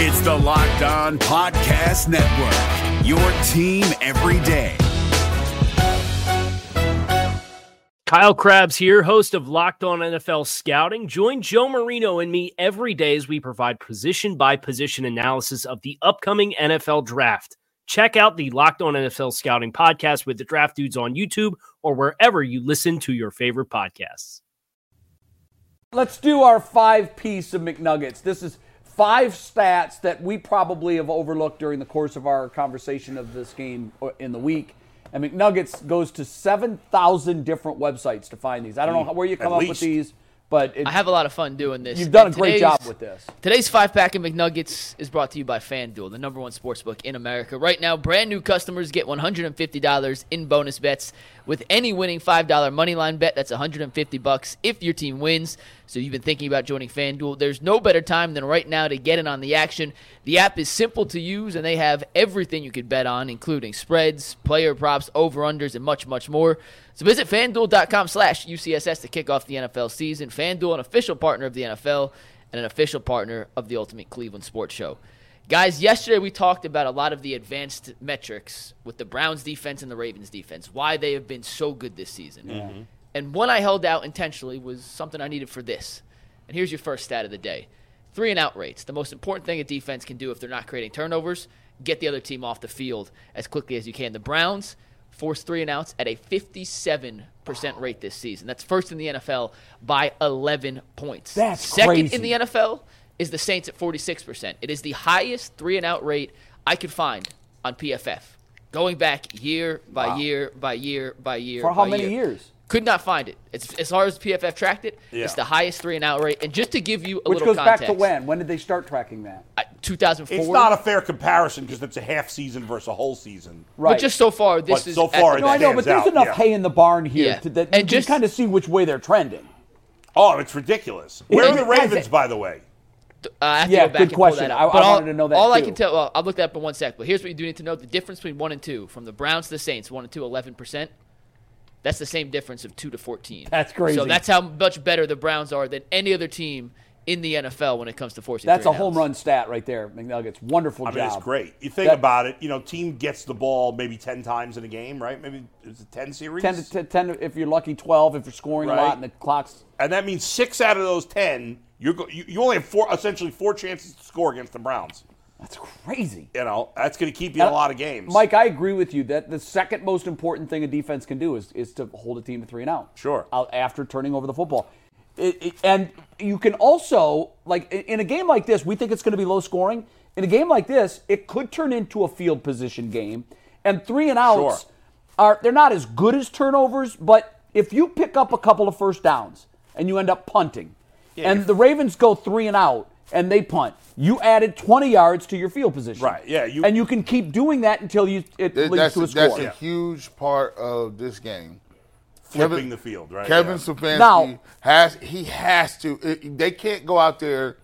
It's the Locked On Podcast Network, your team every day. Kyle Crabbs here, host of Locked On NFL Scouting. Join Joe Marino and me every day as we provide position by position analysis of the upcoming NFL draft. Check out the Locked On NFL Scouting podcast with the draft dudes on YouTube or wherever you listen to your favorite podcasts. Let's do our five piece of McNuggets. This is five stats that we probably have overlooked during the course of our conversation of this game uh, in the week. And McNuggets goes to 7,000 different websites to find these. I don't know where you come At up least. with these, but it, I have a lot of fun doing this. you've done a great job with this. Today's five pack of McNuggets is brought to you by FanDuel, the number one sportsbook in America. Right now, brand new customers get $150 in bonus bets with any winning $5 moneyline bet. That's 150 bucks if your team wins. So you've been thinking about joining FanDuel. There's no better time than right now to get in on the action. The app is simple to use and they have everything you could bet on, including spreads, player props, over-unders, and much, much more. So visit fanduel.com slash UCSS to kick off the NFL season. FanDuel, an official partner of the NFL and an official partner of the Ultimate Cleveland Sports Show. Guys, yesterday we talked about a lot of the advanced metrics with the Browns defense and the Ravens defense, why they have been so good this season. Mm-hmm. And one I held out intentionally was something I needed for this. And here's your first stat of the day three and out rates. The most important thing a defense can do if they're not creating turnovers, get the other team off the field as quickly as you can. The Browns forced three and outs at a 57% rate this season. That's first in the NFL by 11 points. That's Second crazy. in the NFL is the Saints at 46%. It is the highest three and out rate I could find on PFF. Going back year by year by year by year. For how many year. years? Could not find it. It's as far as PFF tracked it. Yeah. It's the highest three and out rate. And just to give you a little, Which little goes context, back to when? When did they start tracking that? Uh, 2004. It's not a fair comparison because it's a half season versus a whole season. Right. But just so far, this But is so at far the- no, I know, but there's out, enough yeah. hay in the barn here Yeah. to, that And you just- can kind of see which way they're trending. Oh, it's ridiculous. Where are the Ravens, by the way? Uh, I have Yeah, to go back good and pull question. that I- up. I But all, wanted to know that all I can tell, well, I'll look that up in one sec. But here's what you do need to know: the difference between one and two, from the Browns to the Saints, one and two, 11 percent. That's the same difference of two to 14. That's crazy. So that's how much better the Browns are than any other team in the NFL when it comes to forcing. That's three a and home run stat right there, McNuggets. Wonderful I mean, job. it's great. You think That- about it, you know, team gets the ball maybe 10 times in a game, right? Maybe it's a 10 series. 10 to 10, 10 if you're lucky, 12 if you're scoring a lot and the clock's. and that means six out of those 10, you're go- you, you only have four, essentially four chances to score against the Browns. That's crazy. You know, that's going to keep you in a uh, lot of games. Mike, I agree with you that the second most important thing a defense can do is, is to hold a team to three and out. Sure. Out after turning over the football. It, it- and you can also, like, in- a game like this, we think it's going to be low scoring. In a game like this, it could turn into a field position game. And three and outs Sure. are, they're not as good as turnovers, but if you pick up a couple of first downs and you end up punting, and the Ravens go three and out and they punt, you added 20 yards to your field position. Right, yeah, you- and you can keep doing that until you it That- leads to a a, that's score. a huge part of this game. Flipping the field, right? Kevin Yeah. Stefanski Now- has he has to. it- they can't go out there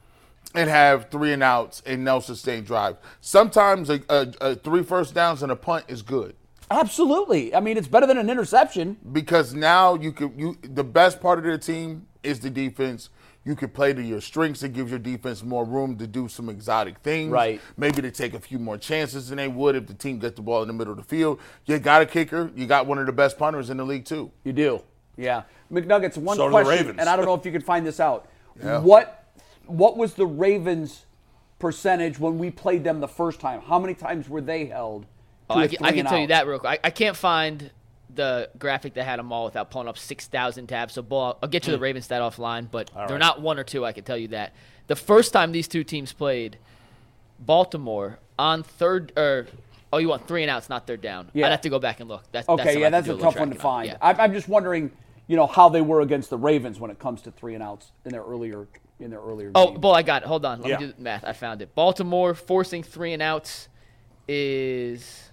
and have three and outs and no sustained drive. Sometimes a, a, a three first downs and a punt is good Absolutely. I mean, it's better than an interception. because now you could you the best part of their team is the defense. You could play to your strengths. It gives your defense more room to do some exotic things. Right. Maybe to take a few more chances than they would if the team gets the ball in the middle of the field. You got a kicker. You got one of the best punters in the league too. You do. Yeah. McNuggets, one So do the question, and I don't know if you could find this out. Yeah. What what was the Ravens percentage when we played them the first time? How many times were they held? Oh, to I a can, I can and tell you that real quick. I, I can't find the graphic that had them all without pulling up 6,000 tabs. So, Bull, I'll get you the hmm. Ravens stat offline, but they're right. not one or two, I can tell you that. The first time these two teams played, Baltimore on third, or, oh, you want three and outs, not third down. Yeah. I'd have to go back and look. That's, Okay, something yeah, that's do a tough one to find. Yeah. I'm, I'm just wondering, you know, how they were against the Ravens when it comes to three and outs in their earlier in their earlier. Oh, games. Bull, I got it. Hold on. Let Yeah. me do the math. I found it. Baltimore forcing three and outs is.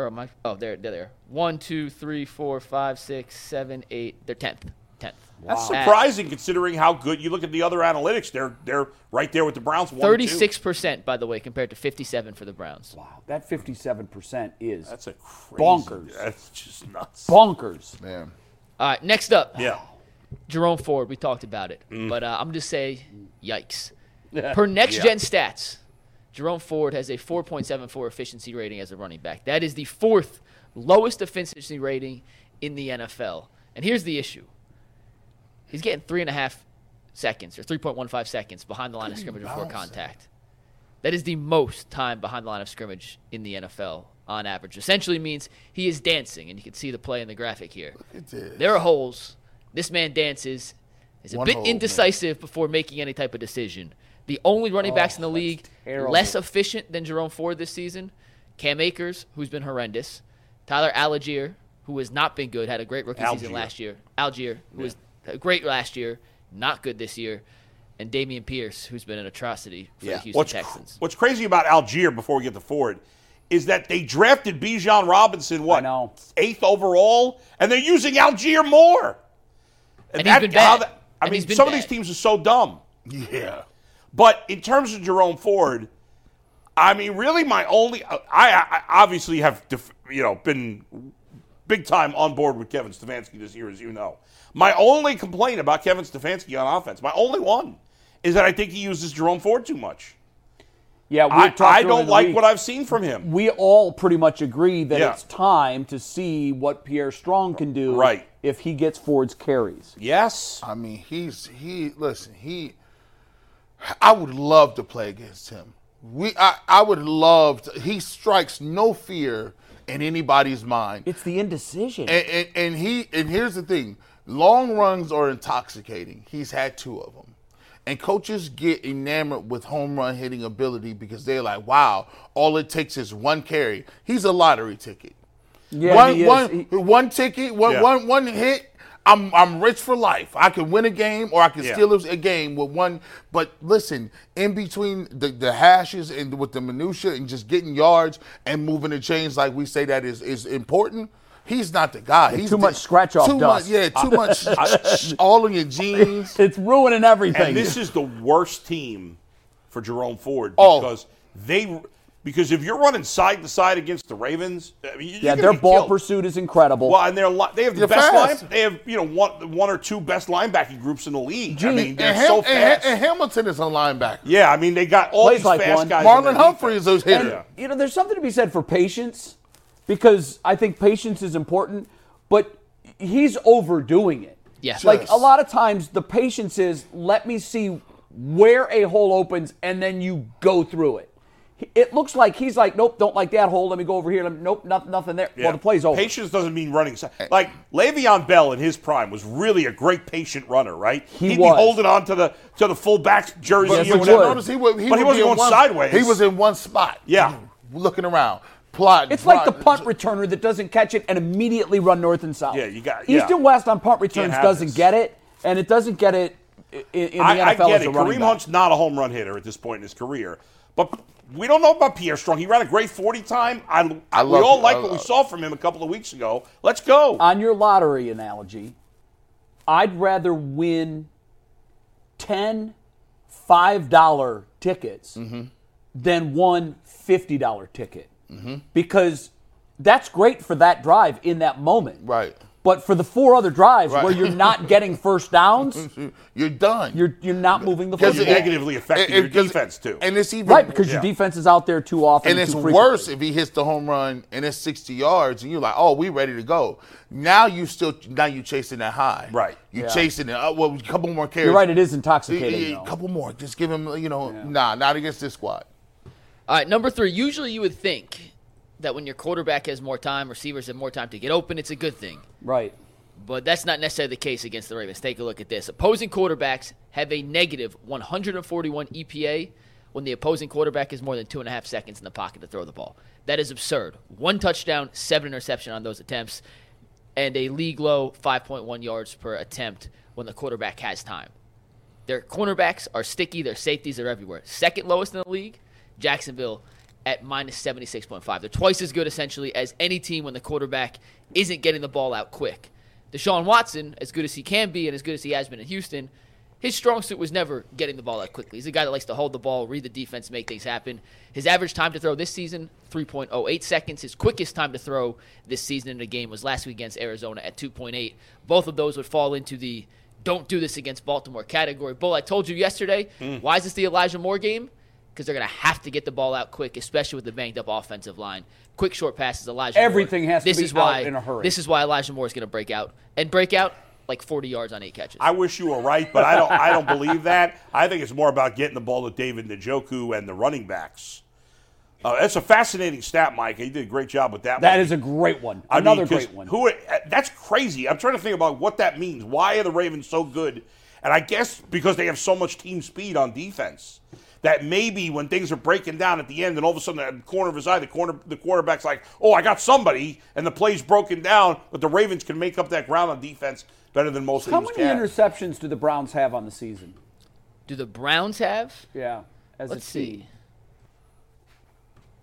Or am I? Oh, there, there, there. One, two, three, four, five, six, seven, eight. They're tenth. Tenth. That's surprising considering how good you look at the other analytics. They're they're right there with the Browns. one and two. Thirty-six percent, by the way, compared to fifty-seven for the Browns. wow, that 57 percent is That's a crazy, Bonkers. That's just nuts. bonkers. Man. All right, next up, Yeah. Jerome Ford. We talked about it, Mm. but uh, I'm just say, yikes. Per next gen stats, Jerome Ford has a 4.74 efficiency rating as a running back. That is the fourth lowest efficiency rating in the NFL. And here's the issue he's getting three and a half seconds or 3.15 seconds behind the line of scrimmage before contact. That is the most time behind the line of scrimmage in the NFL on average. Essentially means he is dancing, and you can see the play in the graphic here. There are holes. This man dances. Is a One bit hole, man. indecisive before making any type of decision. The only running backs in the league terrible. less efficient than Jerome Ford this season. Cam Akers, who's been horrendous. Tyler Allgeier, who has not been good, had a great rookie season last year. Allgeier, who was great last year, not good this year. And Dameon Pierce, who's been an atrocity for the Houston What's, Texans. what's crazy about Allgeier before we get to Ford is that they drafted Bijan Robinson, what, know. eighth overall? And they're using Allgeier more. And he's been how bad. that- I And mean, he's been some of these teams are so dumb. Yeah. But in terms of Jerome Ford, I mean, really, my only uh, I, I obviously have def, you know been big time on board with Kevin Stefanski this year, as you know. My only complaint about Kevin Stefanski on offense, my only one, is that I think he uses Jerome Ford too much. Yeah, I, I don't like week. what I've seen from him. we all pretty much agree that Yeah. it's time to see what Pierre Strong can do Right. if he gets Ford's carries. Yes, I mean, he's he. Listen, he. I would love to play against him. We, I, I would love. To, he strikes no fear in anybody's mind. It's the indecision. And, and, and he and here's the thing: long runs are intoxicating. He's had two of them, and coaches get enamored with home run hitting ability because they're like, "Wow, all it takes is one carry." He's a lottery ticket. yeah, one, he is. one, He- one ticket, one, Yeah. one, one hit. I'm I'm rich for life. I can win a game or I can Yeah. still lose a game with one. But listen, in between the, the hashes and with the minutia and just getting yards and moving the chains like we say that is is important. He's not the guy. He's too the- much scratch-off Too dust. much, yeah. Too much. all in your jeans. it's ruining everything. and this is the worst team for Jerome Ford Oh. because they because if you're running side to side against the Ravens, I mean, you're yeah, their be ball killed. pursuit is incredible. Well, and they're li- they have the They're best fast. line. They have you know one one or two best linebacking groups in the league. I mean, they're Ham- so fast. and Hamilton is a linebacker. yeah, I mean they got all Plays these like fast one. guys. Marlon their Humphrey defense. is a hitter. And, you know, there's something to be said for patience because I think patience is important, but he's overdoing it. Yeah. Like a lot of times, the patience is let me see where a hole opens and then you go through it. It looks like he's like, nope, don't like that hole. Let me go over here. Let me- nope, nothing, nothing there. Yeah. Well, the play's over. Patience doesn't mean running. Eh. Like Le'Veon Bell in his prime was really a great patient runner, right? He He'd was. be holding on to the to the fullback's jersey. But, Yes, or he but would. you whatever. notice he, would, he But he wasn't going one, sideways. He was in one spot. Yeah. looking around, plotting. It's like the punt returner that doesn't catch it and immediately run north and south. Yeah, you got- East and West on punt returns doesn't this. get it, and it doesn't get it in, in the I, I get as it. a running Kareem back. Hunt's not a home run hitter at this point in his career, but we don't know about Pierre Strong. He ran a great forty time. I, I we love all like what we saw from him a couple of weeks ago. Let's go. on your lottery analogy, I'd rather win 10 $5 tickets Mm-hmm. than one $50 ticket. Because that's great for that drive in that moment. Right. But for the four other drives Right. where you're not getting first downs, You're done. you're you're not moving the Because football. it- negatively affecting and- your defense, too. And it's even right, because Yeah. your defense is out there too often. and it's too worse if he hits the home run and it's 60 yards and you're like, oh, we ready to go. Now you still now you chasing that high. Right. You Yeah. chasing it. Uh, well, a couple more carries. You're right, it is intoxicating. A, couple more. Just give him. You know, nah, not against this squad. All right, number three. Usually, you would think that when your quarterback has more time, receivers have more time to get open. It's a good thing, Right. but that's not necessarily the case against the Ravens. Take a look at this. Opposing quarterbacks have a negative 141 EPA when the opposing quarterback is more than two and a half seconds in the pocket to throw the ball. That is absurd. One touchdown, seven interception on those attempts, and a league low 5.1 yards per attempt when the quarterback has time. Their cornerbacks are sticky. Their safeties are everywhere. Second lowest in the league, Jacksonville at minus 76.5. They're twice as good, essentially, as any team when the quarterback isn't getting the ball out quick. Deshaun Watson, as good as he can be and as good as he has been in Houston, his strong suit was never getting the ball out quickly. He's a guy that likes to hold the ball, read the defense, make things happen. His average time to throw this season, 3.08 seconds. His quickest time to throw this season in a game was last week against Arizona at 2.8. Both of those would fall into the don't do this against Baltimore category. Bull, I told you yesterday, Hmm. why is this the Elijah Moore game? Because they're going to have to get the ball out quick, especially with the banged up offensive line. Quick short passes, Elijah. Moore. Everything has to this be is why, out in a hurry. This is why Elijah Moore is going to break out and break out like 40 yards on eight catches. I wish you were right, but I don't. I don't believe that. I think it's more about getting the ball to David Njoku and the running backs. Uh, that's a fascinating stat, Mike. You did a great job with that. That one. is a great one. I mean, great one. Who? uh, That's crazy. I'm trying to think about what that means. Why are the Ravens so good? And I guess because they have so much team speed on defense. That maybe when things are breaking down at the end, and all of a sudden, at the corner of his eye, the corner, the quarterback's like, "Oh, I got somebody," and the play's broken down. But the Ravens can make up that ground on defense better than most How teams many can. interceptions do the Browns have on the season? do the Browns have? Yeah, as Let's a team. see.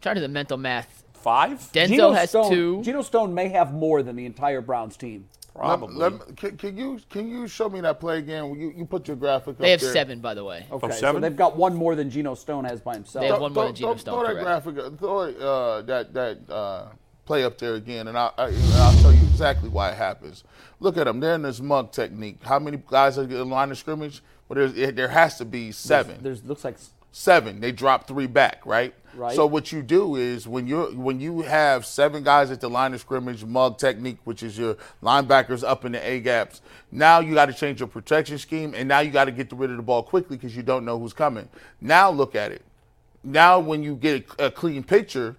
Trying to do the mental math. Five, Denzel Geno has Stone, two. Geno Stone may have more than the entire Browns team. Probably. Let- let- can, can you can you show me that play again? You, you put your graphic. They up have there. seven, by the way. Okay, so seven? they've got one more than Geno Stone has by himself. They have one more than Geno throw, Stone, Throw that correct. graphic, uh, throw uh, that that uh, play up there again, and I'll, I, I'll tell you exactly why it happens. Look at them; they're in this mug technique. How many guys are in line of scrimmage? Well, there's, it, there has to be seven. There's looks like seven. They drop three back, right? Right. So what you do is when you when you have seven guys at the line of scrimmage, mug technique, which is your linebackers up in the A gaps. Now you got to change your protection scheme, and now you got to get rid of the ball quickly because you don't know who's coming. Now look at it. Now when you get a, a clean picture,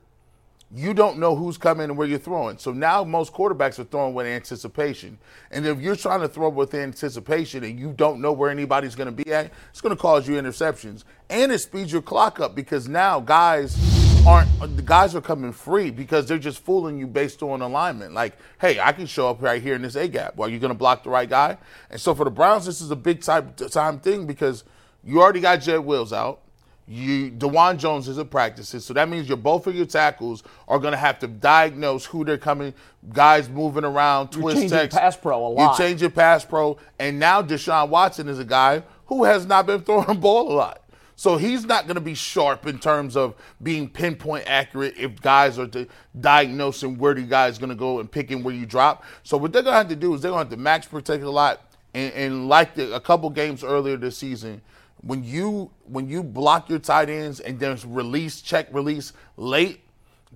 you don't know who's coming and where you're throwing. So now most quarterbacks are throwing with anticipation. And if you're trying to throw with anticipation and you don't know where anybody's going to be at, it's going to cause you interceptions. And it speeds your clock up because now guys aren't the guys are coming free because they're just fooling you based on alignment. Like, hey, I can show up right here in this A gap. Well, you're going to block the right guy. And so for the Browns, this is a big time time thing because you already got Jed Wills out. You Dawand Jones is at practices, so that means your both of your tackles are going to have to diagnose who they're coming. Guys moving around, twist changing text. Your pass pro a lot. You change your pass pro, and now Deshaun Watson is a guy who has not been throwing the ball a lot. So he's not going to be sharp in terms of being pinpoint accurate if guys are to diagnosing where the guy's going to go and picking where you drop. So what they're going to have to do is they're going to have to max protect a lot. And, and like the, a couple games earlier this season, when you when you block your tight ends and then release check release late,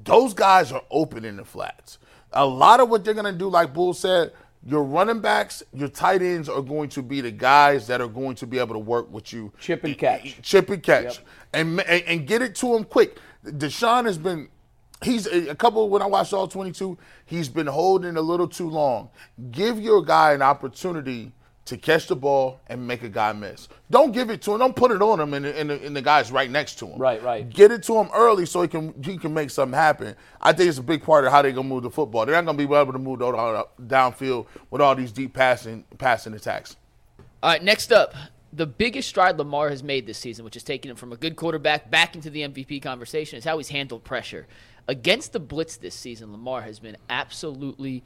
those guys are open in the flats. A lot of what they're going to do, like Bull said, your running backs, your tight ends are going to be the guys that are going to be able to work with you. Chip and catch. Chip and catch. And, and and get it to him quick. Deshaun has been he's a couple when I watched all 22, he's been holding a little too long. Give your guy an opportunity to catch the ball and make a guy miss. Don't give it to him. Don't put it on him and, the- and, the, and the guy's right next to him. Right, right. Get it to him early so he can he can make something happen. I think it's a big part of how they're gonna move the football. They're not gonna be able to move the all downfield with all these deep passing passing attacks. All right, next up, the biggest stride Lamar has made this season, which has taken him from a good quarterback back into the MVP conversation, is how he's handled pressure. Against the blitz this season, Lamar has been absolutely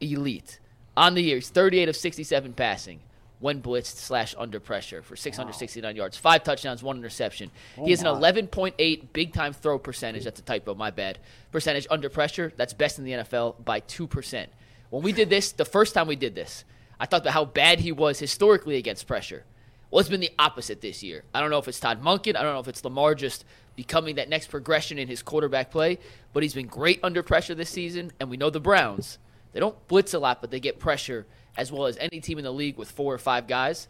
elite. On the year, he's 38 of 67 passing when blitzed slash under pressure for 669 yards, five touchdowns, one interception. Oh he has an 11.8 big time throw percentage. That's a typo, my bad. Percentage under pressure. That's best in the NFL by 2%. When we did this, the first time we did this, I talked about how bad he was historically against pressure. Well, it's been the opposite this year. I don't know if it's Todd Monken. I don't know if it's Lamar just becoming that next progression in his quarterback play, but he's been great under pressure this season. And we know the Browns, they don't blitz a lot, but they get pressure as well as any team in the league with four or five guys.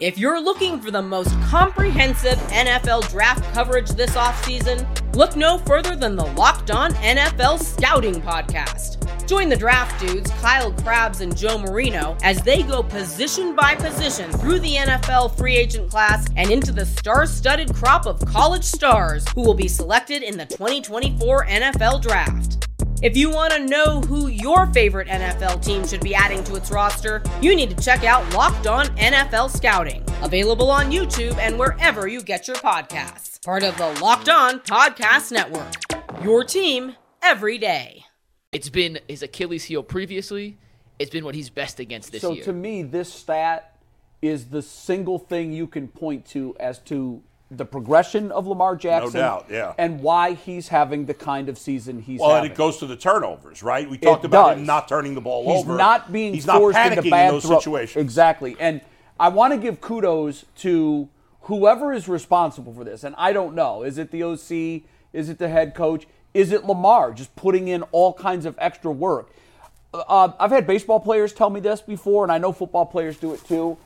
If you're looking for the most comprehensive NFL draft coverage this offseason, look no further than the Locked On NFL Scouting Podcast. Join the draft dudes, Kyle Crabbs and Joe Marino, as they go position by position through the NFL free agent class and into the star studded crop of college stars who will be selected in the 2024 NFL Draft. If you want to know who your favorite NFL team should be adding to its roster, you need to check out Locked On NFL Scouting, available on YouTube and wherever you get your podcasts. Part of the Locked On Podcast Network. Your team every day. It's been his Achilles heel previously. It's been what he's best against this so year. to me, this stat is the single thing you can point to as to the progression of Lamar Jackson, doubt, yeah. and why he's having the kind of season he's Well, having. and it goes to the turnovers, right? We talked about him not turning the ball he's over. not being He's not forced panicking into bad in those throw- situations. Exactly, and I want to give kudos to whoever is responsible for this. And I don't know, is it the OC? Is it the head coach? Is it Lamar just putting in all kinds of extra work? Uh, I've had baseball players tell me this before, and I know football players do it too.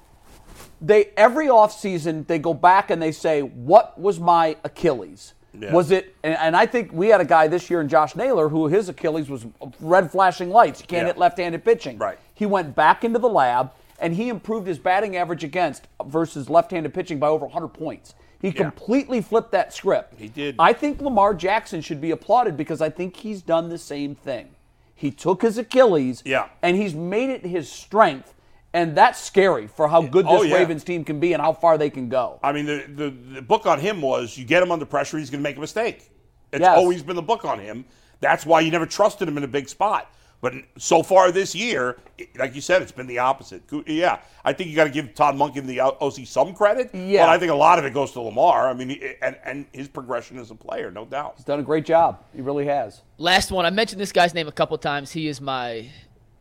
They every offseason they go back and they say, "What was my Achilles?" Yeah. Was it? And, and I think we had a guy this year in Josh Naylor who his Achilles was red flashing lights. You can't Yeah. hit left-handed pitching. Right. He went back into the lab and he improved his batting average against versus left-handed pitching by over 100 points. He completely flipped that script. He did. I think Lamar Jackson should be applauded because I think he's done the same thing. He took his Achilles Yeah. and he's made it his strength. And that's scary for how good this Oh, yeah. Ravens team can be and how far they can go. I mean, the, the, the book on him was you get him under pressure, he's going to make a mistake. It's Yes. always been the book on him. That's why you never trusted him in a big spot. But so far this year, like you said, it's been the opposite. Yeah, I think you got to give Todd Monken the OC some credit. Yeah. but I think a lot of it goes to Lamar. I mean, and and his progression as a player, no doubt. He's done a great job. He really has. Last one. I mentioned this guy's name a couple times. He is my,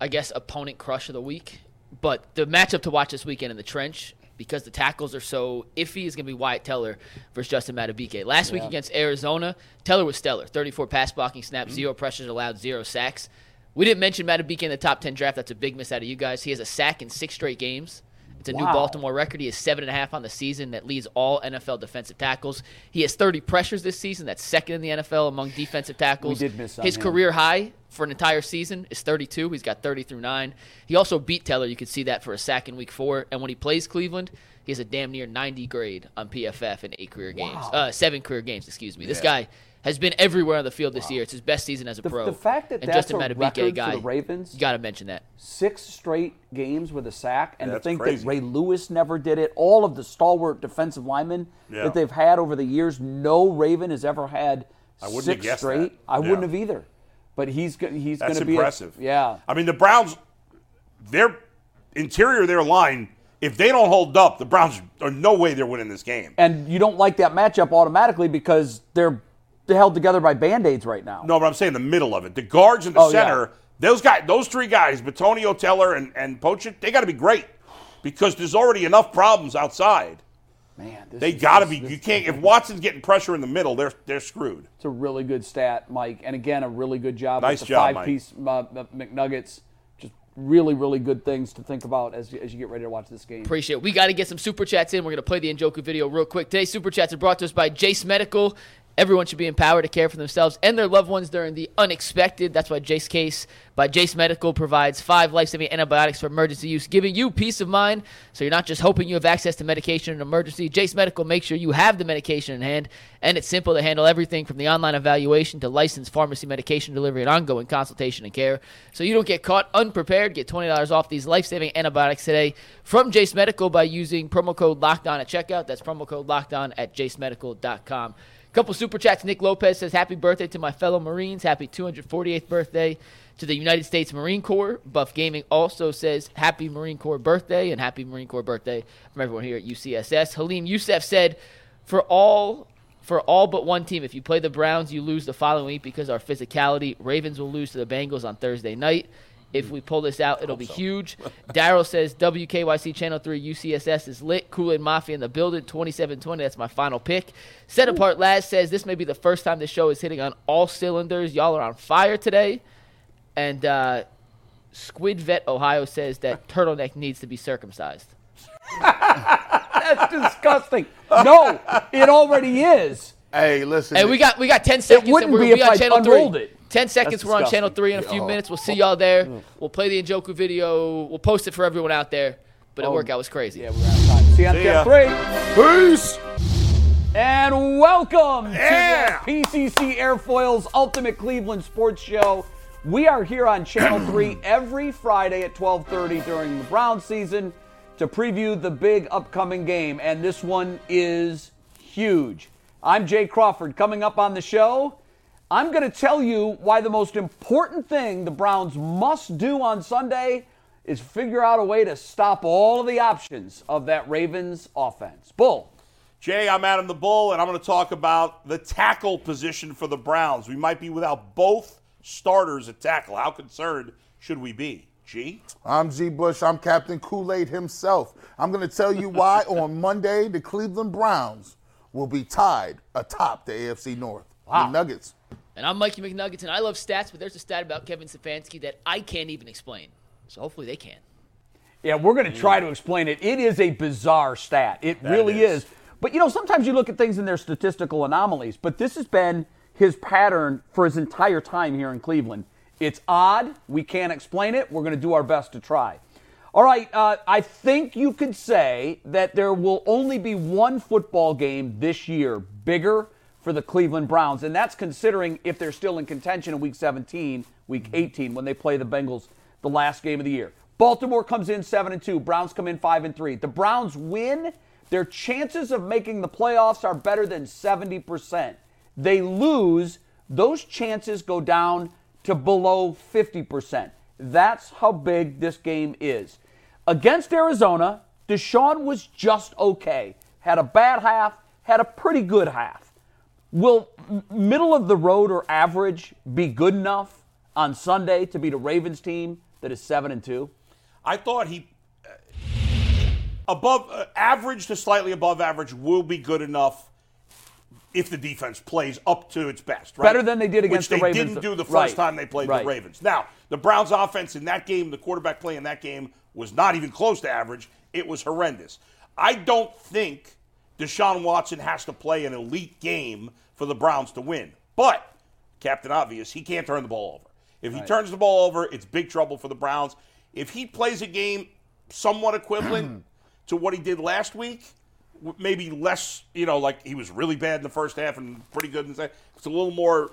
I guess, opponent crush of the week. But the matchup to watch this weekend in the trench, because the tackles are so iffy, is going to be Wyatt Teller versus Justin Madubuike. Last week against Arizona, Teller was stellar. 34 pass blocking snaps, mm-hmm. zero pressures allowed, zero sacks. We didn't mention Madubuike in the top 10 draft. That's a big miss out of you guys. He has a sack in six straight games. It's a new Baltimore record. He has seven and a half on the season. That leads all NFL defensive tackles. He has 30 pressures this season. That's second in the NFL among defensive tackles. We did miss on His him. career high for an entire season is 32. He's got 30 through nine. He also beat Teller. You could see that for a sack in week four. And when he plays Cleveland, he has a damn near 90 grade on PFF in eight career games, uh, seven career games. Excuse me. This guy has been everywhere on the field this year. It's his best season as a The, pro. the fact that and that's Justin a Madubuike, record guy, for the Ravens, you got to mention that. six straight games with a sack, and Yeah, to think crazy. that Ray Lewis never did it. All of the stalwart defensive linemen Yeah. that they've had over the years, no Raven has ever had I wouldn't have six guessed straight. that. I Yeah. wouldn't have either. But he's he's going to be a- impressive. yeah. I mean, the Browns, their interior their line, if they don't hold up, the Browns are no way they're winning this game. And you don't like that matchup automatically because they're they're held together by band-aids right now. No, but I'm saying the middle of it. The guards in the Oh, yeah. center, those guys, those three guys, Bitonio, Teller, and, and Pocic, they got to be great because there's already enough problems outside. Man, this They is- got to this- be. this- You can't. If Watson's getting pressure in the middle, they're they're screwed. It's a really good stat, Mike. And again, a really good job Nice with the job, five piece uh, McNuggets. Just really, really good things to think about as, as you get ready to watch this game. Appreciate it. We got to get some super chats in. We're going to play the Njoku video real quick. Today's super chats are brought to us by Jase Medical. Everyone should be empowered to care for themselves and their loved ones during the unexpected. That's why Jase Case by Jase Medical provides five life-saving antibiotics for emergency use, giving you peace of mind so you're not just hoping you have access to medication in an emergency. Jase Medical makes sure you have the medication in hand, and it's simple to handle everything from the online evaluation to licensed pharmacy medication delivery and ongoing consultation and care. So you don't get caught unprepared. Get $20 off these life-saving antibiotics today from Jase Medical by using promo code LOCKDOWN at checkout. That's promo code LOCKDOWN at jasemedical.com. Couple super chats. Nick Lopez says, Happy birthday to my fellow Marines. Happy 248th birthday to the United States Marine Corps. Buff Gaming also says, Happy Marine Corps birthday and Happy Marine Corps birthday from everyone here at UCSS. Halim Youssef said, For all. For all but one team, if you play the Browns, you lose the following week because our physicality. Ravens will lose to the Bengals on Thursday night. If we pull this out, it'll be huge. Daryl says WKYC Channel 3 UCSS is lit. Kool Aid Mafia in the building. 2720. That's my final pick. Set Apart Laz says this may be the first time this show is hitting on all cylinders. Y'all are on fire today. And uh, Squid Vet Ohio says that turtleneck needs to be circumcised. That's disgusting. No, it already is. Hey, listen. Hey, we got we got ten seconds. It wouldn't and we're be be if on I channel unrolled three. it. Ten seconds. That's we're on channel three in a few oh. minutes. We'll see y'all there. Mm. We'll play the Njoku video. We'll post it for everyone out there. But the oh. workout was crazy. Yeah, we're out of time. See you on See ya. channel three. Peace. And welcome Yeah. to the PCC Airfoils Ultimate Cleveland Sports Show. We are here on Channel 3 every Friday at 12:30 during the Brown season to preview the big upcoming game and this one is huge. I'm Jay Crawford coming up on the show. I'm going to tell you why the most important thing the Browns must do on Sunday is figure out a way to stop all of the options of that Ravens offense. Bull. Jay, I'm Adam the Bull, and I'm going to talk about the tackle position for the Browns. We might be without both starters at tackle. How concerned should we be? G? I'm G. Bush. I'm Captain Kool Aid himself. I'm going to tell you why on Monday the Cleveland Browns will be tied atop the AFC North. Wow. The Nuggets. And I'm Mikey McNuggets, and I love stats, but there's a stat about Kevin Stefanski that I can't even explain. So hopefully they can. Yeah, we're going to try to explain it. It is a bizarre stat. It That really is. is. But you know, sometimes you look at things and there's statistical anomalies. But this has been his pattern for his entire time here in Cleveland. It's odd. We can't explain it. We're going to do our best to try. All right. Uh, I think you could say that there will only be one football game this year bigger for the Cleveland Browns, and that's considering if they're still in contention in Week 17, Week mm-hmm. 18, when they play the Bengals the last game of the year. Baltimore comes in seven and two. Browns come in five and three. The Browns win. Their chances of making the playoffs are better than 70%. They lose, those chances go down to below 50%. That's how big this game is. Against Arizona, Deshaun was just okay. Had a bad half, had a pretty good half. Will middle of the road or average be good enough on Sunday to beat a Ravens team that is 7 and 2? I thought he uh, above uh, average to slightly above average will be good enough if the defense plays up to its best. Right? Better than they did against Which the they Ravens. didn't do the first Right. time they played Right. the Ravens. Now the Browns' offense in that game, the quarterback play in that game was not even close to average. It was horrendous. I don't think Deshaun Watson has to play an elite game for the Browns to win. But Captain Obvious, he can't turn the ball over. If he turns the ball over, it's big trouble for the Browns. If he plays a game somewhat equivalent to what he did last week, maybe less, you know, like he was really bad in the first half and pretty good in the second. It's a little more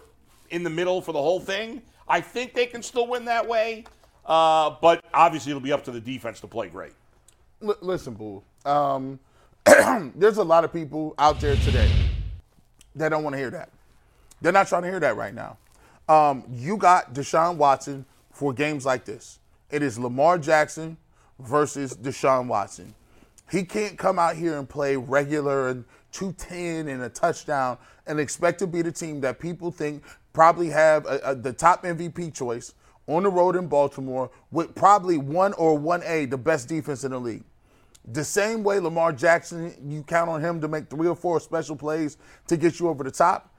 in the middle for the whole thing. I think they can still win that way, uh, but obviously it'll be up to the defense to play great. L- listen, Boo. Um, there's a lot of people out there today that don't want to hear that. They're not trying to hear that right now. Um, you got Deshaun Watson for games like this. It is Lamar Jackson versus Deshaun Watson. He can't come out here and play regular and 210 and a touchdown and expect to be the team that people think probably have a, a, the top MVP choice on the road in Baltimore with probably one or 1A, the best defense in the league. The same way Lamar Jackson, you count on him to make three or four special plays to get you over the top.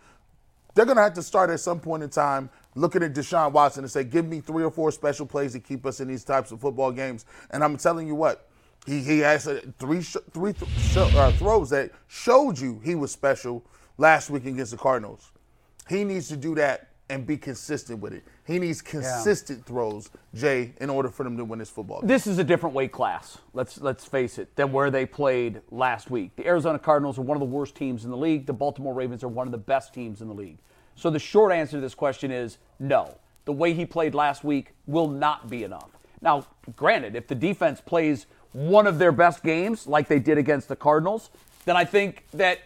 They're going to have to start at some point in time looking at Deshaun Watson and say, give me three or four special plays to keep us in these types of football games. And I'm telling you what, he, he has three, sh- three th- sh- uh, throws that showed you he was special last week against the Cardinals. He needs to do that and be consistent with it. He needs consistent throws, Jay, in order for them to win this football game. This is a different weight class. Let's let's face it than where they played last week. The Arizona Cardinals are one of the worst teams in the league. The Baltimore Ravens are one of the best teams in the league. So the short answer to this question is no. The way he played last week will not be enough. Now, granted, if the defense plays one of their best games like they did against the Cardinals, then I think that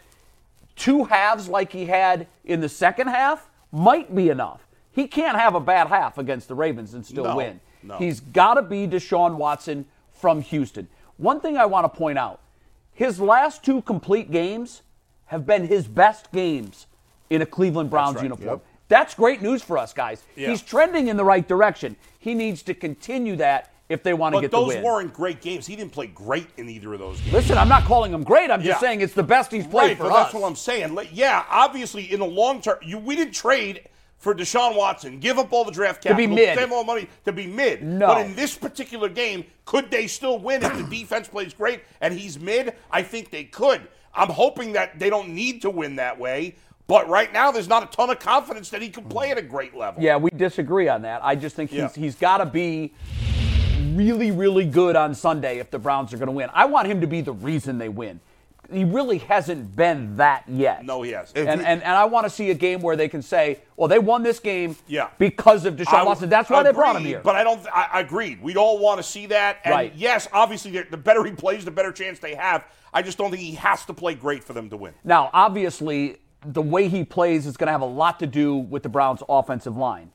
two halves like he had in the second half might be enough. He can't have a bad half against the Ravens and still No, win. no. He's got to be Deshaun Watson from Houston. One thing I want to point out his last two complete games have been his best games in a Cleveland Browns right, uniform. yep. That's great news for us, guys. Yeah. He's trending in the right direction. He needs to continue that if they want to get the win. But those weren't great games. He didn't play great in either of those games. Listen, I'm not calling him great. I'm just saying it's the best he's played right, for us. that's what I'm saying. Yeah, obviously in the long term, you we didn't trade for Deshaun Watson, give up all the draft To be capital, mid. spend all the money to be mid. No. But in this particular game, could they still win if the defense plays great and he's mid? I think they could. I'm hoping that they don't need to win that way. But right now, there's not a ton of confidence that he can play at a great level. Yeah, we disagree on that. I just think Yeah. he's he's got to be really really good on Sunday if the Browns are going to win. I want him to be the reason they win. He really hasn't been that yet. No, he hasn't. And, and and I want to see a game where they can say, "Well, they won this game Yeah. because of Deshaun I Watson." That's why they brought him agreed, here. But I don't. I, I agreed. We'd all want to see that. And Right. yes, obviously, the the better he plays, the better chance they have. I just don't think he has to play great for them to win. Now, obviously, the way he plays is going to have a lot to do with the Browns' offensive line.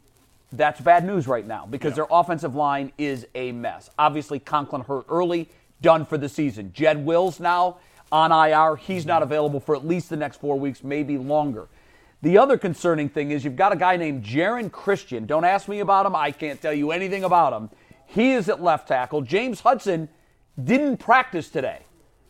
That's bad news right now because their offensive line is a mess. Obviously, Conklin hurt early, done for the season. Jed Wills now, on IR. He's not available for at least the next four weeks, maybe longer. The other concerning thing is you've got a guy named Geron Christian. Don't ask me about him. I can't tell you anything about him. He is at left tackle. James Hudson didn't practice today.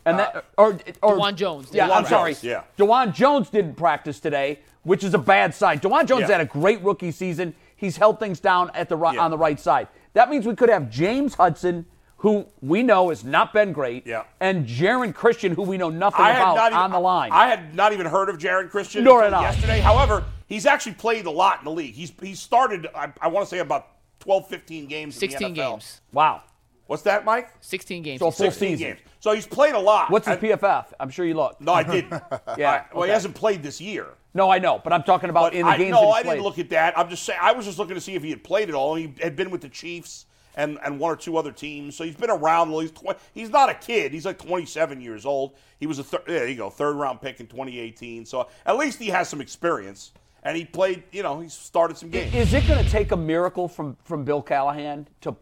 And that, uh, or, or Dawand Jones. Yeah, Dawand I'm sorry. Jones, yeah. Dawand Jones didn't practice today, which is a bad sign. Dawand Jones Yeah. had a great rookie season. He's held things down at the ri- Yeah. on the right side. That means we could have James Hudson, who we know has not been great, Yeah. and Geron Christian, who we know nothing I about, not even, on the line. I had not even heard of Jared Christian Nor until had yesterday. However, he's actually played a lot in the league. He's he started, I, I want to say, about 12, 15 games. in the 16 NFL. games. wow. What's that, Mike? 16 games. So a full 16 season. games. So he's played a lot. What's his And- PFF? I'm sure you looked. No, I didn't. Yeah, Well, he hasn't played this year. No, I know, but I'm talking about But in the I, games no, that he's I played. didn't look at that. I'm just saying. I was just looking to see if he had played at all. He had been with the Chiefs and, and one or two other teams, so he's been around. He's 20, he's not a kid. He's like 27 years old. He was a thir- there you go third round pick in 2018. So at least he has some experience, and he played. You know, he started some games. Is it going to take a miracle from, from Bill Callahan to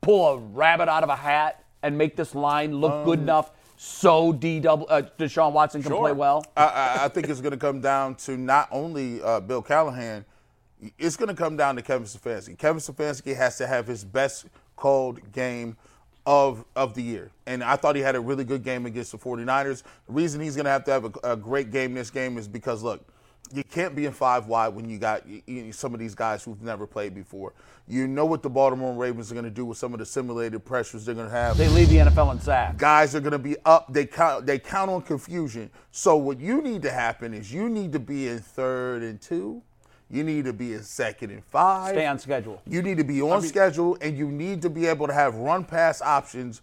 pull a rabbit out of a hat and make this line look good enough so DW, uh, Deshaun Watson can Sure. play well? I, I, I think it's going to come down to not only uh, Bill Callahan, it's going to come down to Kevin Stefanski. Kevin Stefanski has to have his best called game of of the year. And I thought he had a really good game against the 49ers. The reason he's going to have to have a, a great game this game is because, look, you can't be in five wide when you got you, you- some of these guys who've never played before. You know what the Baltimore Ravens are going to do with some of the simulated pressures they're going to have They lead the NFL in sacks. guys are going to be up. They count. They count on confusion. So what you need to happen is you need to be in third and two. You need to be in second and five. Stay on schedule. You need to be on schedule, and you need to be able to have run pass options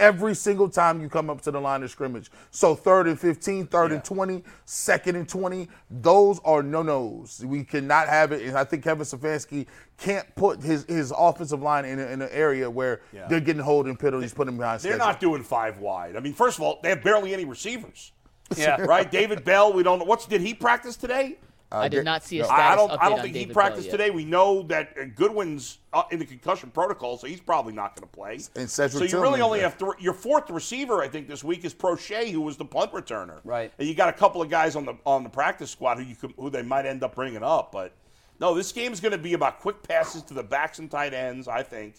every single time you come up to the line of scrimmage. So third and 15, third and 20, second and 20, those are no-nos. We cannot have it. And I think Kevin Stefanski can't put his, his offensive line in, a, in an area where they're getting hold holding penalties, putting them behind They're schedule. not doing five wide. I mean, first of all, they have barely any receivers. Yeah. Right, David Bell. We don't know what's. Did he practice today? I did not see a no. status I don't. update I don't on think he practiced today. We know that uh, Goodwin's uh, in the concussion protocol, so he's probably not going to play. And so you really Tillman's only there. have th- your fourth receiver. I think this week is Proche, who was the punt returner. Right. And you got a couple of guys on the on the practice squad who you could, who they might end up bringing up, but no, this game is going to be about quick passes to the backs and tight ends. I think.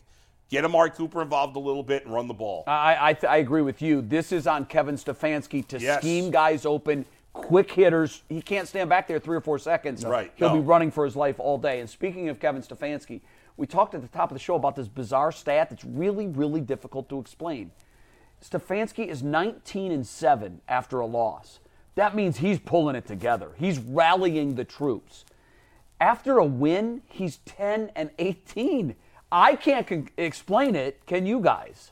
Get Amari Cooper involved a little bit and run the ball. I, I, th- I agree with you. This is on Kevin Stefanski to Yes. scheme guys open, quick hitters. He can't stand back there three or four seconds. Right, He'll be running for his life all day. And speaking of Kevin Stefanski, we talked at the top of the show about this bizarre stat that's really, really difficult to explain. Stefanski is 19 and 7 after a loss. That means he's pulling it together. He's rallying the troops. After a win, he's 10 and 18. I can't con- explain it. Can you guys?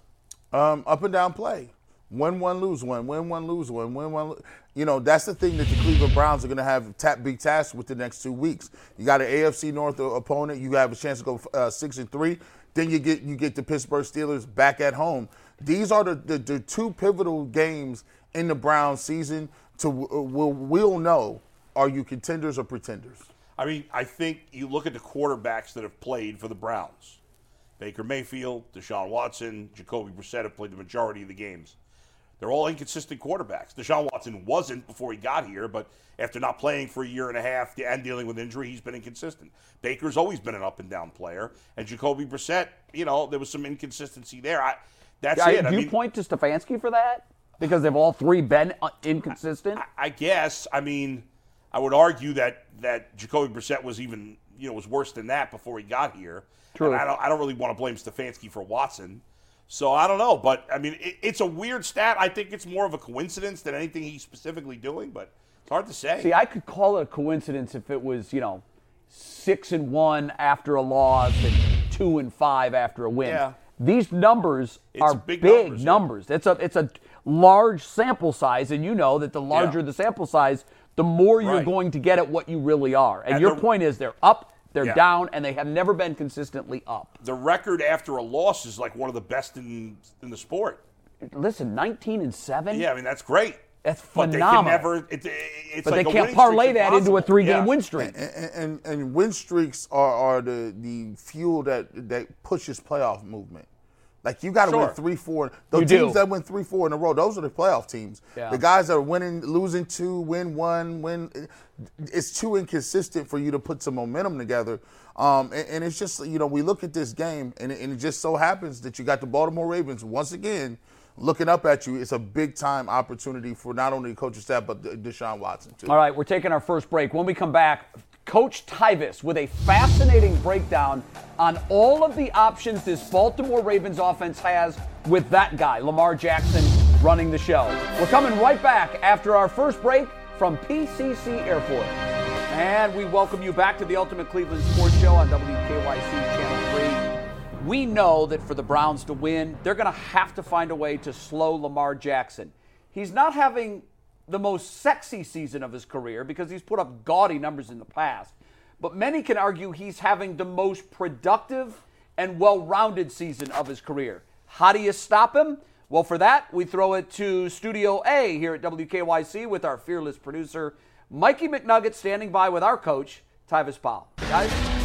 Um, up and down play. Win one, lose one. Win one, lose one. Win one. You know that's the thing that the Cleveland Browns are going to have tap big tasked with the next two weeks. You got an AFC North opponent. You have a chance to go uh, six and three. Then you get you get the Pittsburgh Steelers back at home. These are the, the, the two pivotal games in the Browns season. To uh, we'll, we'll know are you contenders or pretenders. I mean, I think you look at the quarterbacks that have played for the Browns. Baker Mayfield, Deshaun Watson, Jacoby Brissett have played the majority of the games. They're all inconsistent quarterbacks. Deshaun Watson wasn't before he got here, but after not playing for a year and a half and dealing with injury, he's been inconsistent. Baker's always been an up and down player, and Jacoby Brissett, you know, there was some inconsistency there. I, that's I, it. I do you mean, point to Stefanski for that? Because they've all three been uh, inconsistent? I guess. I mean, I would argue that that Jacoby Brissett was even you know was worse than that before he got here. True. And I don't. I don't really want to blame Stefanski for Watson. So I don't know, but I mean, it, it's a weird stat. I think it's more of a coincidence than anything he's specifically doing, but it's hard to say. See, I could call it a coincidence if it was, you know, six and one after a loss and two and five after a win. Yeah. These numbers It's are big big, numbers, numbers. yeah. It's a it's a large sample size, and you know that the larger Yeah. the sample size, the more you're Right. going to get at what you really are. And, And your point is they're up, they're Yeah. down, and they have never been consistently up. the record after a loss is like one of the best in in the sport. Listen, 19 and seven. Yeah, I mean that's great. That's But they phenomenal. can never. It, it's but like they a can't parlay streak's that into a three-game Yeah. win streak. and, and, and win streaks are, are the, the fuel that that pushes playoff movement. Like you got to Sure. win three, four. The You teams do. that win three, four in a row, those are the playoff teams. Yeah. The guys that are winning, losing two, win one, win. It's too inconsistent for you to put some momentum together. Um, and, and it's just you know we look at this game, and it, and it just so happens that you got the Baltimore Ravens once again looking up at you. It's a big time opportunity for not only the coaching staff but Deshaun Watson too. All right, we're taking our first break. When we come back, Coach Tyvis with a fascinating breakdown on all of the options this Baltimore Ravens offense has with that guy, Lamar Jackson, running the show. We're coming right back after our first break from PCC Airfoils. And we welcome you back to the Ultimate Cleveland Sports Show on WKYC Channel 3. We know that for the Browns to win, they're going to have to find a way to slow Lamar Jackson. He's not having the most sexy season of his career because he's put up gaudy numbers in the past. But many can argue he's having the most productive and well rounded season of his career. How do you stop him? Well, for that, we throw it to Studio A here at WKYC with our fearless producer, Mikey McNugget, standing by with our coach, Tyvis Powell. Guys?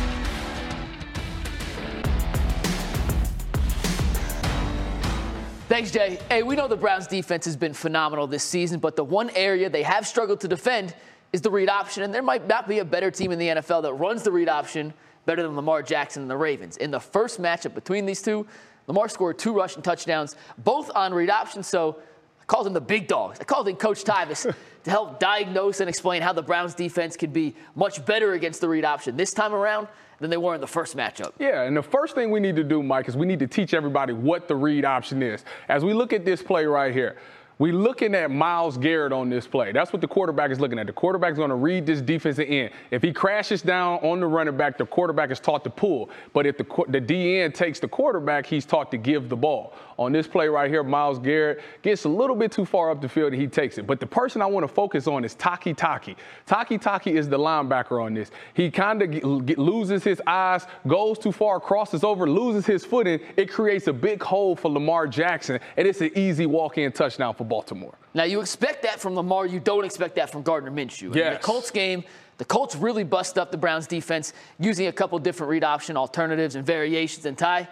Thanks, Jay. Hey, we know the Browns defense has been phenomenal this season, but the one area they have struggled to defend is the read option, and there might not be a better team in the NFL that runs the read option better than Lamar Jackson and the Ravens. In the first matchup between these two, Lamar scored two rushing touchdowns, both on read option, so I called him the big dogs. I called in Coach Tyvis to help diagnose and explain how the Browns defense could be much better against the read option this time around than they were in the first matchup. Yeah, and the first thing we need to do, Mike, is we need to teach everybody what the read option is. As we look at this play right here, we looking at Myles Garrett on this play. That's what the quarterback is looking at. The quarterback is going to read this defensive end. If he crashes down on the running back, the quarterback is taught to pull. But if the the DN takes the quarterback, he's taught to give the ball. On this play right here, Myles Garrett gets a little bit too far up the field and he takes it. But the person I want to focus on is Takitaki. Taki Taki is the linebacker on this. He kind of loses his eyes, goes too far, crosses over, loses his footing. It creates a big hole for Lamar Jackson, and it's an easy walk-in touchdown for Baltimore. Now you expect that from Lamar, you don't expect that from Gardner Minshew. In the Colts game, the Colts really bust up the Browns defense using a couple different read option alternatives and variations. And Ty,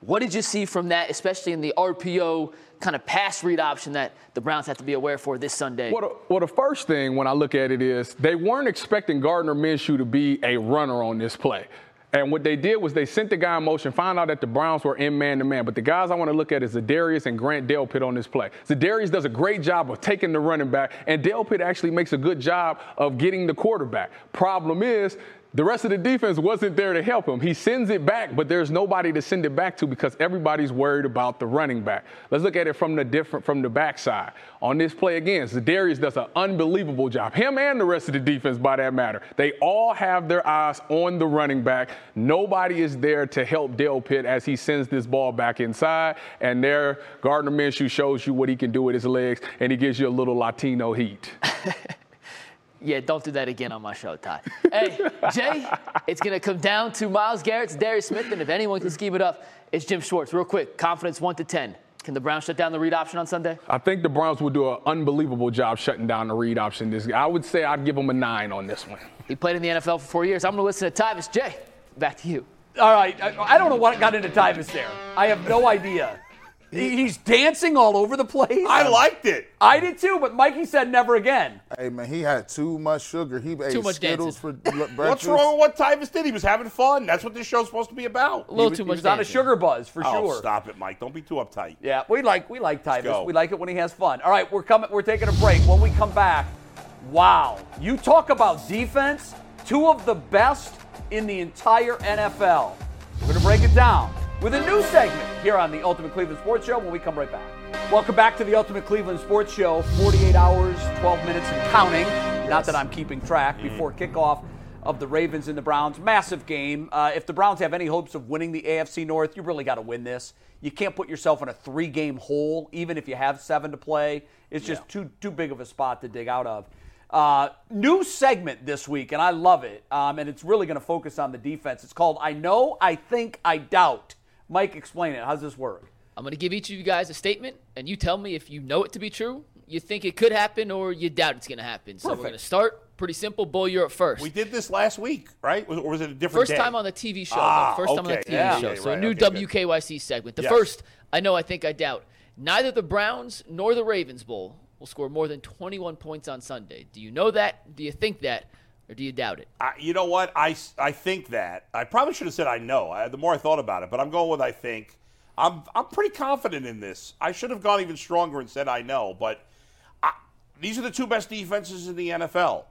what did you see from that, especially in the RPO kind of pass read option that the Browns have to be aware for this Sunday? Well, the, well, the first thing when I look at it is they weren't expecting Gardner Minshew to be a runner on this play. And what they did was they sent the guy in motion, found out that the Browns were in man to man. But the guys I want to look at is Za'Darius and Grant Delpit on this play. Za'Darius does a great job of taking the running back, and Delpit actually makes a good job of getting the quarterback. Problem is, the rest of the defense wasn't there to help him. He sends it back, but there's nobody to send it back to because everybody's worried about the running back. Let's look at it from the different from the backside. On this play again, Za'Darius does an unbelievable job. Him and the rest of the defense, by that matter. They all have their eyes on the running back. Nobody is there to help Delpit as he sends this ball back inside. And there, Gardner Minshew shows you what he can do with his legs, and he gives you a little Latino heat. Yeah, don't do that again on my show, Ty. Hey, Jay, it's going to come down to Myles Garrett's Darius Smith, and if anyone can scheme it up, it's Jim Schwartz. Real quick, confidence 1 to 10. Can the Browns shut down the read option on Sunday? I think the Browns will do an unbelievable job shutting down the read option. This, I would say I'd give them a nine on this one. He played in the NFL for four years. I'm going to listen to Tyvis. Jay, back to you. All right. I, I don't know what got into Tyvis there. I have no idea. He- He's dancing all over the place. I liked it. I did too, but Mikey said never again. Hey man, he had too much sugar. He ate much Skittles dancing. for breakfast. What's wrong with what Tyvis did? He was having fun. That's what this show's supposed to be about. A little He was, too he much was on a dancing. sugar buzz for Oh, sure. stop it, Mike. Don't be too uptight. Yeah, we like we like Tyvis. go. We like it when he has fun. All right, we're coming. We're taking a break. When we come back, wow, you talk about defense. Two of the best in the entire NFL. We're gonna break it down with a new segment here on the Ultimate Cleveland Sports Show. When we come right back. Welcome back to the Ultimate Cleveland Sports Show. 48 hours, 12 minutes, and counting. Not that I'm keeping track before kickoff of the Ravens and the Browns. Massive game. Uh, if the Browns have any hopes of winning the AFC North, you really got to win this. You can't put yourself in a three-game hole, even if you have seven to play. It's just too too big of a spot to dig out of. Uh, new segment this week, and I love it. Um, and it's really going to focus on the defense. It's called "I Know, I Think, I Doubt." Mike, explain it. How's this work? I'm going to give each of you guys a statement, and you tell me if you know it to be true, you think it could happen, or you doubt it's going to happen. So we're going to start Pretty simple. Bull, you're up first. We did this last week, right? Was- Or was it a different First day? time on the TV show. Ah, first time on the okay. TV Yeah. show. Okay, so a new Okay, good. WKYC segment. The Yes. first, I know, I think, I doubt. Neither the Browns nor the Ravens Bowl will score more than 21 points on Sunday. Do you know that? Do you think that? Or do you doubt it? I, you know what? I, I think that. I probably should have said I know. I, the more I thought about it, but I'm going with I think. I'm I'm pretty confident in this. I should have gone even stronger and said I know, but I, these are the two best defenses in the NFL.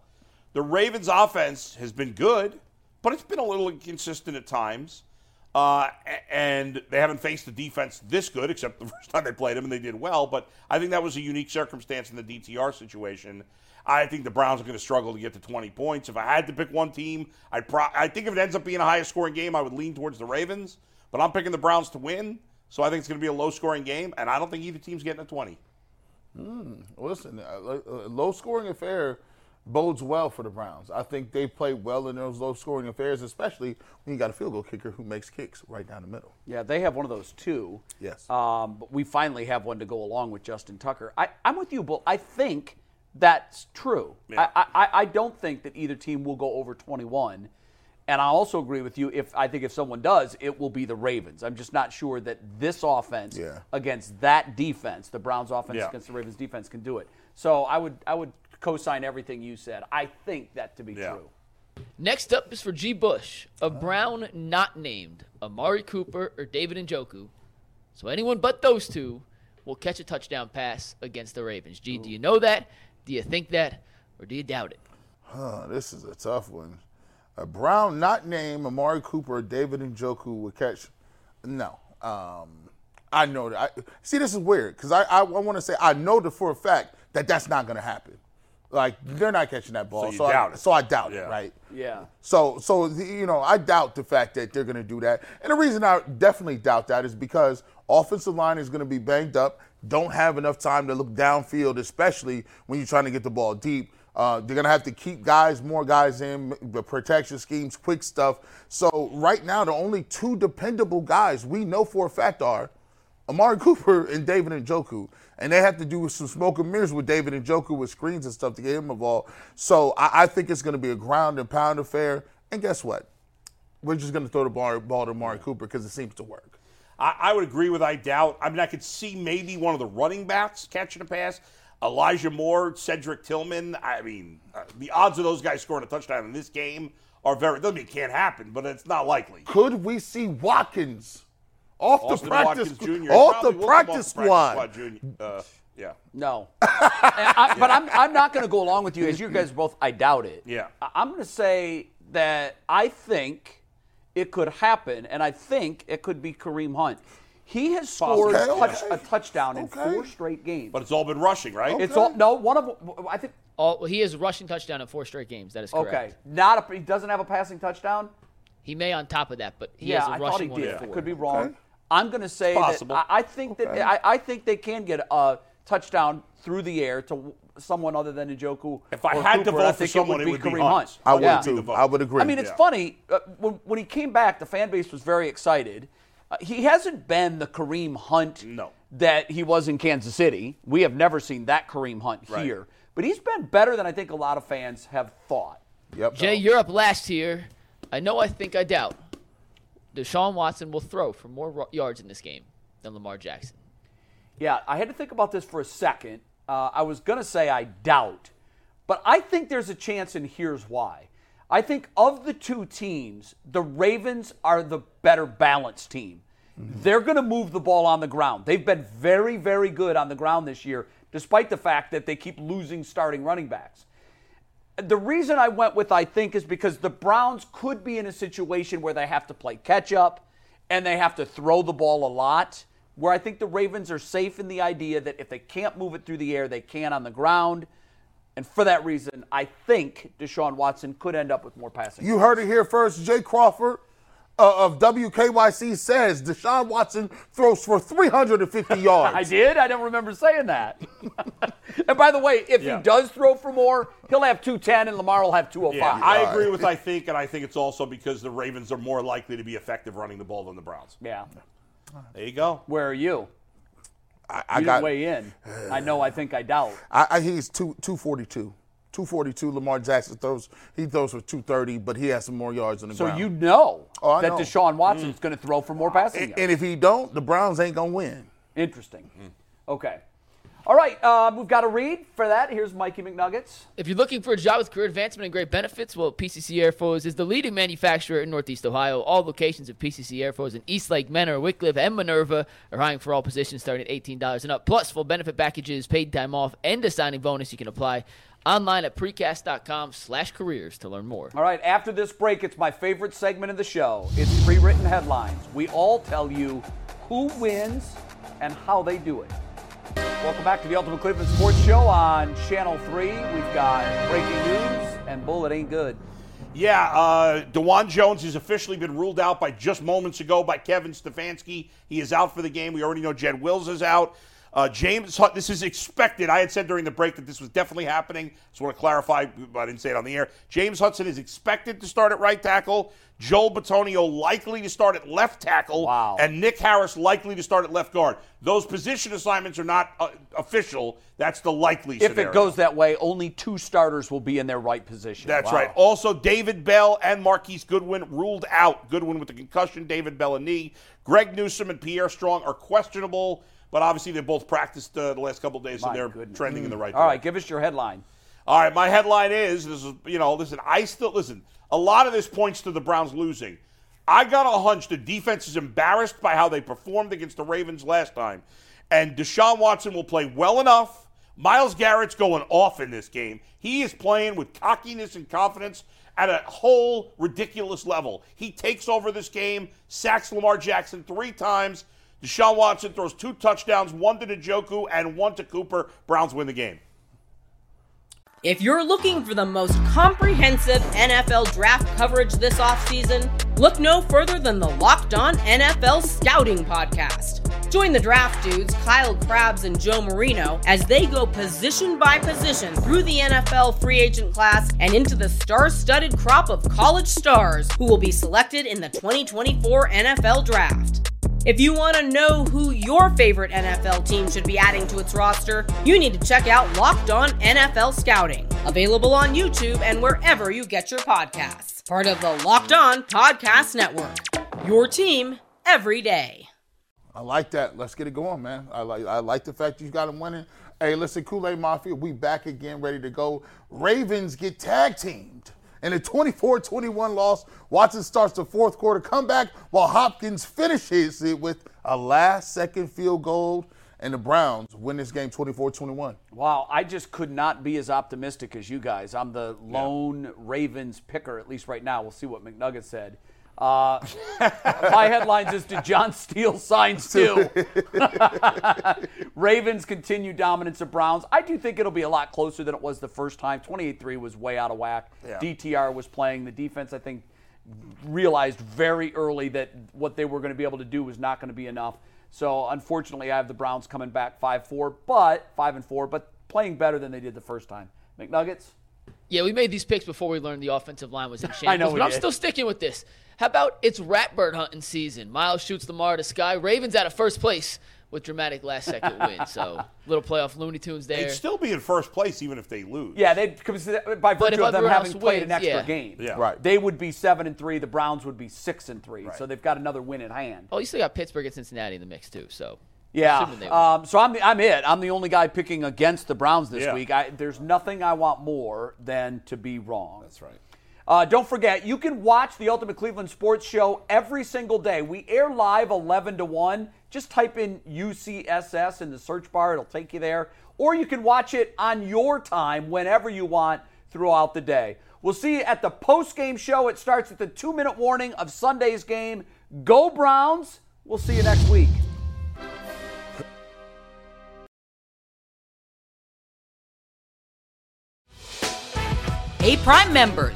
The Ravens' offense has been good, but it's been a little inconsistent at times. Uh, and they haven't faced a defense this good, except the first time they played them, and they did well. But I think that was a unique circumstance in the DTR situation. I think the Browns are going to struggle to get to 20 points. If I had to pick one team, I'd pro- I think if it ends up being a highest scoring game, I would lean towards the Ravens. But I'm picking the Browns to win, so I think it's going to be a low scoring game, and I don't think either team's getting a 20. Hmm, listen, a low scoring affair bodes well for the Browns. I think they play well in those low scoring affairs, especially when you got a field goal kicker who makes kicks right down the middle. Yeah, they have one of those too. Yes. Um, but we finally have one to go along with Justin Tucker. I, I'm with you, Bull. I think that's true. Yeah. I, I, I don't think that either team will go over 21. And I also agree with you. If I think if someone does, it will be the Ravens. I'm just not sure that this offense Yeah. against that defense, the Browns' offense Yeah. against the Ravens' defense, can do it. So I would I would co-sign everything you said. I think that to be Yeah. true. Next up is for G. Bush, a Brown not named Amari Cooper or David Njoku. So anyone but those two will catch a touchdown pass against the Ravens. G, do you know that? Do you think that? Or do you doubt it? Huh, this is a tough one. A Brown not named Amari Cooper or David Njoku would catch. No. Um, I know that. I, see, this is weird because I, I, want to say I know that for a fact that that's not going to happen. Like they're not catching that ball, So you so, doubt I, it. so I doubt Yeah. it, right? Yeah. So, so the- you know, I doubt the fact that they're going to do that, and the reason I definitely doubt that is because offensive line is going to be banged up, don't have enough time to look downfield, especially when you're trying to get the ball deep. Uh, they're going to have to keep guys, more guys in, the protection schemes, quick stuff. So right now, the only two dependable guys we know for a fact are Amari Cooper and David and Njoku. And they have to do some smoke and mirrors with David and Njoku with screens and stuff to get him involved. So I, I think it's going to be a ground and pound affair. And guess what? We're just going to throw the ball, ball to Amari Cooper because it seems to work. I, I would agree with I doubt. I mean, I could see maybe one of the running backs catching a pass. Elijah Moore, Cedric Tillman. I mean, uh, the odds of those guys scoring a touchdown in this game are very. Doesn't mean it can't happen, but it's not likely. Could we see Watkins off Austin the practice Watkins Jr. off the practice squad? Junior. Uh, yeah. No. And I, but I'm, I'm not going to go along with you, as you guys both, I doubt it. Yeah. I'm going to say that I think it could happen, and I think it could be Kareem Hunt. He has scored Okay, touch, okay. a touchdown in Okay. four straight games. But it's all been rushing, right? it's all no one of I think. All, he is rushing touchdown in four straight games. That is correct. Okay, not a, he doesn't have a passing touchdown. He may on top of that, but he yeah, has a I rushing thought he one. did. in I could be wrong. Okay. I'm going to say It's that. I, I think that I, I think they can get a touchdown through the air to someone other than Njoku. If I or had to vote I for someone, it it would would be be Kareem Hunt. Hunt. I would Yeah. too. vote. I would agree. I mean, it's Yeah. funny. Uh, when, when he came back, the fan base was very excited. Uh, he hasn't been the Kareem Hunt No. that he was in Kansas City. We have never seen that Kareem Hunt Right. here. But he's been better than I think a lot of fans have thought. Yep. Jay, you're up last here. I know, I think, I doubt. Deshaun Watson will throw for more yards in this game than Lamar Jackson. Yeah, I had to think about this for a second. Uh, I was going to say I doubt, but I think there's a chance, and here's why. I think of the two teams, the Ravens are the better balanced team. They're going to move the ball on the ground. They've been very, very good on the ground this year, despite the fact that they keep losing starting running backs. The reason I went with I think is because the Browns could be in a situation where they have to play catch up and they have to throw the ball a lot. Where I think the Ravens are safe in the idea that if they can't move it through the air, they can on the ground. And for that reason, I think Deshaun Watson could end up with more passing. You heard it here first. Jay Crawford uh, of WKYC says Deshaun Watson throws for 350 yards. I did. I don't remember saying that. and by the way, if Yeah. he does throw for more, he'll have 210 and Lamar will have 205. Yeah, I agree with I think, and I think it's also because the Ravens are more likely to be effective running the ball than the Browns. yeah. There you go. Where are you? I, You I didn't got. weigh in. I know. I think I doubt. I, I he's two two forty two. 242. Lamar Jackson throws he throws for 230, but he has some more yards on the So ground. you know Oh, that know. Deshaun mm. Watson's going to throw for more passing and, yards. and if he don't, the Browns ain't gonna win. Interesting. Mm. Okay. All right, uh, we've got a read for that. Here's Mikey McNuggets. If you're looking for a job with career advancement and great benefits, well, PCC Airfoils is the leading manufacturer in Northeast Ohio. All locations of PCC Airfoils in Eastlake, Mentor, Wickliffe, and Minerva are hiring for all positions starting at $18 and up, plus full benefit packages, paid time off, and a signing bonus. You can apply online at precast.com slash careers to learn more. All right, after this break, it's my favorite segment of the show. It's pre written headlines. We all tell you who wins and how they do it. Welcome back to the Ultimate Cleveland Sports Show on Channel 3. We've got breaking news, and Bull, it ain't good. Yeah, uh, Dawand Jones has officially been ruled out by just moments ago by Kevin Stefanski. He is out for the game. We already know Jed Wills is out. Uh, James, this is expected. I had said during the break that this was definitely happening. Just want to clarify. I didn't say it on the air. James Hudson is expected to start at right tackle. Joel Bitonio likely to start at left tackle. Wow. And Nick Harris likely to start at left guard. Those position assignments are not uh, official. That's the likely If scenario. it goes that way, only two starters will be in their right position. That's Wow. right. Also, David Bell and Marquise Goodwin ruled out. Goodwin with the concussion, David Bell a knee. Greg Newsome and Pierre Strong are questionable, but obviously they both practiced uh, the last couple of days, so My they're goodness. trending in the right direction. All right, give us your headline. All right, my headline is this is you know listen I still listen. A lot of this points to the Browns losing. I got a hunch the defense is embarrassed by how they performed against the Ravens last time, and Deshaun Watson will play well enough. Myles Garrett's going off in this game. He is playing with cockiness and confidence at a whole ridiculous level. He takes over this game, sacks Lamar Jackson three times. Deshaun Watson throws two touchdowns, one to Njoku and one to Cooper. Browns win the game. If you're looking for the most comprehensive NFL draft coverage this offseason, look no further than the Locked On NFL Scouting Podcast. Join the draft dudes, Kyle Crabbs and Joe Marino, as they go position by position through the NFL free agent class and into the star studded crop of college stars who will be selected in the 2024 NFL Draft. If you want to know who your favorite NFL team should be adding to its roster, you need to check out Locked On NFL Scouting, available on YouTube and wherever you get your podcasts. Part of the Locked On Podcast Network. Your team every day. I like that. Let's get it going, man. I like I like the fact you got them winning. Hey, listen, Kool-Aid Mafia, we back again, ready to go. Ravens get tag teamed. In a 24-21 loss, Watson starts the fourth quarter comeback while Hopkins finishes it with a last-second field goal, and the Browns win this game 24-21. Wow, I just could not be as optimistic as you guys. I'm the lone Ravens picker, at least right now. We'll see what McNugget said. Uh, my headlines is Did John Steele sign still? Ravens continue dominance of Browns. I do think it'll be a lot closer than it was the first time. 28 3 was way out of whack. Yeah. DTR was playing. The defense, I think, realized very early that what they were going to be able to do was not going to be enough. So unfortunately, I have the Browns coming back 5-4, but 5 and 4, but playing better than they did the first time. McNuggets? Yeah, we made these picks before we learned the offensive line was in shambles. I know we but I'm did. still sticking with this. How about it's ratbird hunting season? Myles shoots Lamar to sky. Ravens out of first place with dramatic last second win. So little playoff Looney Tunes there. They'd still be in first place even if they lose. Yeah, they by virtue of them having else played an extra yeah. game. Yeah. Right. They would be seven and three. The Browns would be six and three. So they've got another win in hand. oh, you still got Pittsburgh and Cincinnati in the mix too. So Yeah. assuming they win. Um, so I'm I'm it. I'm the only guy picking against the Browns this Yeah. week. I, there's nothing I want more than to be wrong. That's right. Uh, don't forget, you can watch the Ultimate Cleveland Sports Show every single day. We air live 11 to 1. Just type in UCSS in the search bar, it'll take you there. Or you can watch it on your time whenever you want throughout the day. We'll see you at the post game show. It starts with the two minute warning of Sunday's game. Go Browns. We'll see you next week. Hey, Prime members,